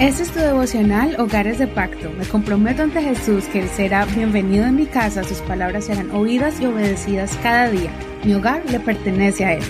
Este es tu devocional Hogares de Pacto. Me comprometo ante Jesús que Él será bienvenido en mi casa, sus palabras serán oídas y obedecidas cada día. Mi hogar le pertenece a Él.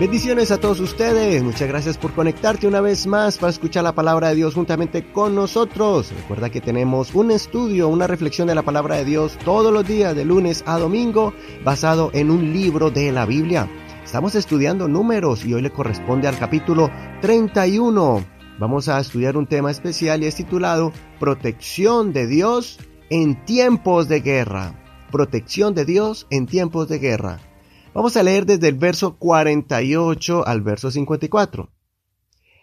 Bendiciones a todos ustedes. Muchas gracias por conectarte una vez más para escuchar la palabra de Dios juntamente con nosotros. Recuerda que tenemos un estudio, una reflexión de la palabra de Dios todos los días de lunes a domingo basado en un libro de la Biblia. Estamos estudiando números y hoy le corresponde al capítulo 31. Vamos a estudiar un tema especial y es titulado Protección de Dios en tiempos de guerra. Protección de Dios en tiempos de guerra. Vamos a leer desde el verso 48 al verso 54.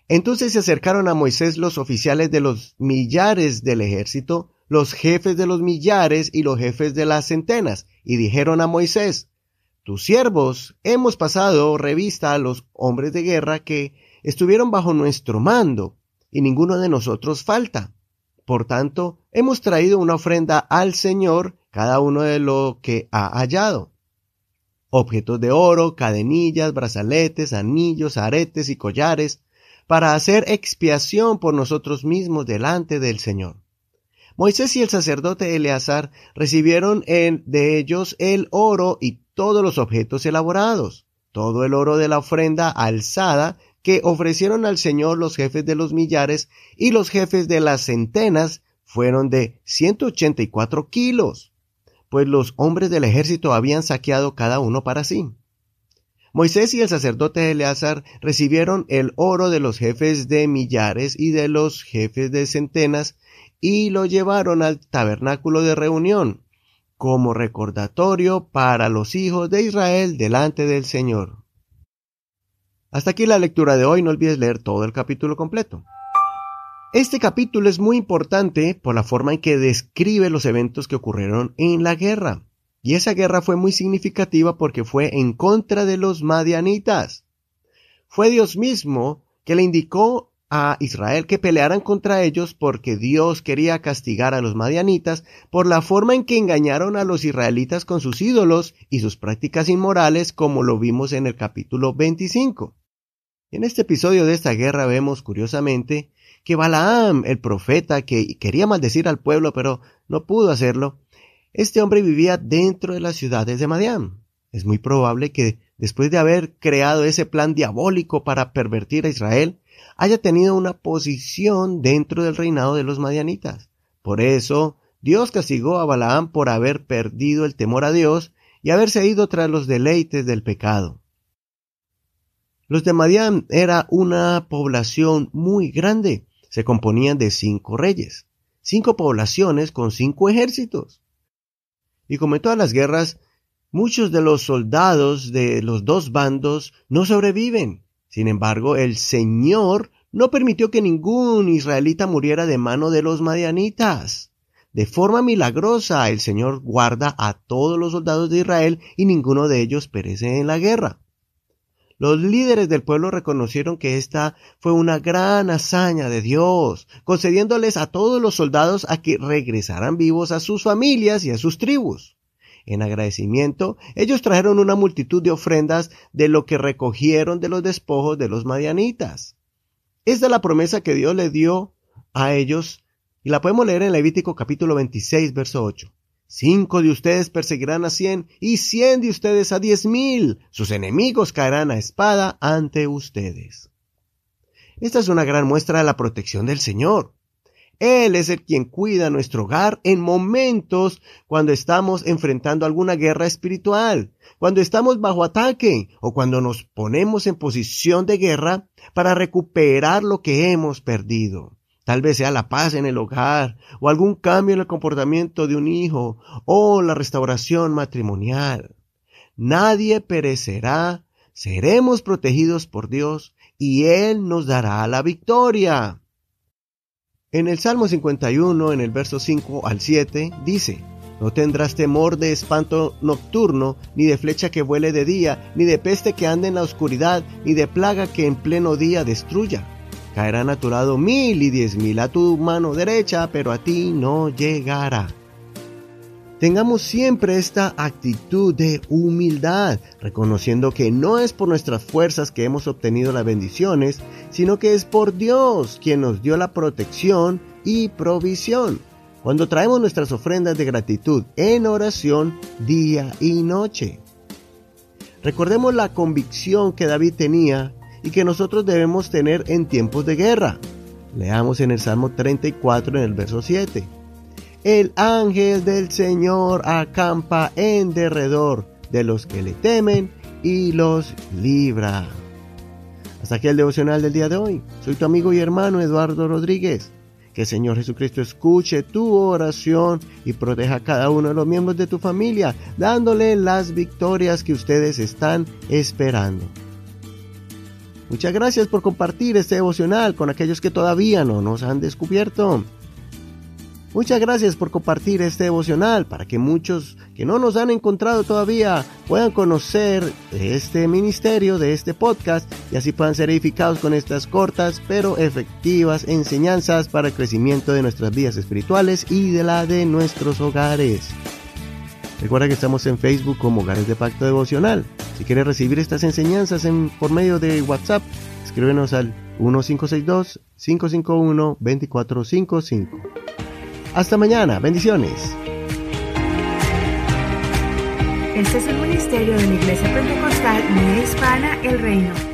Entonces se acercaron a Moisés los oficiales de los millares del ejército, los jefes de los millares y los jefes de las centenas, y dijeron a Moisés, tus siervos hemos pasado revista a los hombres de guerra que estuvieron bajo nuestro mando, y ninguno de nosotros falta. Por tanto, hemos traído una ofrenda al Señor, cada uno de lo que ha hallado. Objetos de oro, cadenillas, brazaletes, anillos, aretes y collares, para hacer expiación por nosotros mismos delante del Señor. Moisés y el sacerdote Eleazar recibieron de ellos el oro y todos los objetos elaborados, todo el oro de la ofrenda alzada que ofrecieron al Señor los jefes de los millares y los jefes de las centenas fueron de 184 kilos, pues los hombres del ejército habían saqueado cada uno para sí. Moisés y el sacerdote Eleazar recibieron el oro de los jefes de millares y de los jefes de centenas y lo llevaron al tabernáculo de reunión, como recordatorio para los hijos de Israel delante del Señor. Hasta aquí la lectura de hoy, no olvides leer todo el capítulo completo. Este capítulo es muy importante por la forma en que describe los eventos que ocurrieron en la guerra. Y esa guerra fue muy significativa porque fue en contra de los madianitas. Fue Dios mismo que le indicó a Israel que pelearan contra ellos porque Dios quería castigar a los madianitas por la forma en que engañaron a los israelitas con sus ídolos y sus prácticas inmorales como lo vimos en el capítulo 25. En este episodio de esta guerra vemos curiosamente que Balaam, el profeta que quería maldecir al pueblo pero no pudo hacerlo, este hombre vivía dentro de las ciudades de Madián. Es muy probable que después de haber creado ese plan diabólico para pervertir a Israel, haya tenido una posición dentro del reinado de los madianitas. Por eso, Dios castigó a Balaam por haber perdido el temor a Dios y haberse ido tras los deleites del pecado. Los de Madian era una población muy grande. Se componían de cinco reyes, cinco poblaciones con cinco ejércitos. Y como en todas las guerras, muchos de los soldados de los dos bandos no sobreviven. Sin embargo, el Señor no permitió que ningún israelita muriera de mano de los madianitas. De forma milagrosa, el Señor guarda a todos los soldados de Israel y ninguno de ellos perece en la guerra. Los líderes del pueblo reconocieron que esta fue una gran hazaña de Dios, concediéndoles a todos los soldados a que regresaran vivos a sus familias y a sus tribus. En agradecimiento, ellos trajeron una multitud de ofrendas de lo que recogieron de los despojos de los madianitas. Esta es la promesa que Dios le dio a ellos y la podemos leer en Levítico capítulo 26, verso 8. Cinco de ustedes perseguirán a cien y cien de ustedes a diez mil. Sus enemigos caerán a espada ante ustedes. Esta es una gran muestra de la protección del Señor. Él es el quien cuida nuestro hogar en momentos cuando estamos enfrentando alguna guerra espiritual, cuando estamos bajo ataque o cuando nos ponemos en posición de guerra para recuperar lo que hemos perdido. Tal vez sea la paz en el hogar o algún cambio en el comportamiento de un hijo o la restauración matrimonial. Nadie perecerá, seremos protegidos por Dios y Él nos dará la victoria. En el Salmo 51, en el verso 5 al 7, dice, No tendrás temor de espanto nocturno, ni de flecha que vuele de día, ni de peste que ande en la oscuridad, ni de plaga que en pleno día destruya. Caerán a tu lado mil y diez mil a tu mano derecha, pero a ti no llegará. Tengamos siempre esta actitud de humildad, reconociendo que no es por nuestras fuerzas que hemos obtenido las bendiciones, sino que es por Dios quien nos dio la protección y provisión. Cuando traemos nuestras ofrendas de gratitud en oración día y noche. Recordemos la convicción que David tenía y que nosotros debemos tener en tiempos de guerra. Leamos en el Salmo 34 en el verso 7. El ángel del Señor acampa en derredor de los que le temen y los libra. Hasta aquí el devocional del día de hoy. Soy tu amigo y hermano Eduardo Rodríguez. Que el Señor Jesucristo escuche tu oración y proteja a cada uno de los miembros de tu familia, dándole las victorias que ustedes están esperando. Muchas gracias por compartir este devocional con aquellos que todavía no nos han descubierto. Muchas gracias por compartir este devocional para que muchos que no nos han encontrado todavía puedan conocer este ministerio, de este podcast y así puedan ser edificados con estas cortas pero efectivas enseñanzas para el crecimiento de nuestras vidas espirituales y de la de nuestros hogares. Recuerda que estamos en Facebook como Hogares de Pacto Devocional. Si quieres recibir estas enseñanzas en, por medio de WhatsApp, escríbenos al 1562 551 2455. Hasta mañana, bendiciones. Este es el ministerio de la Iglesia Pentecostal Unida Hispana El Reino.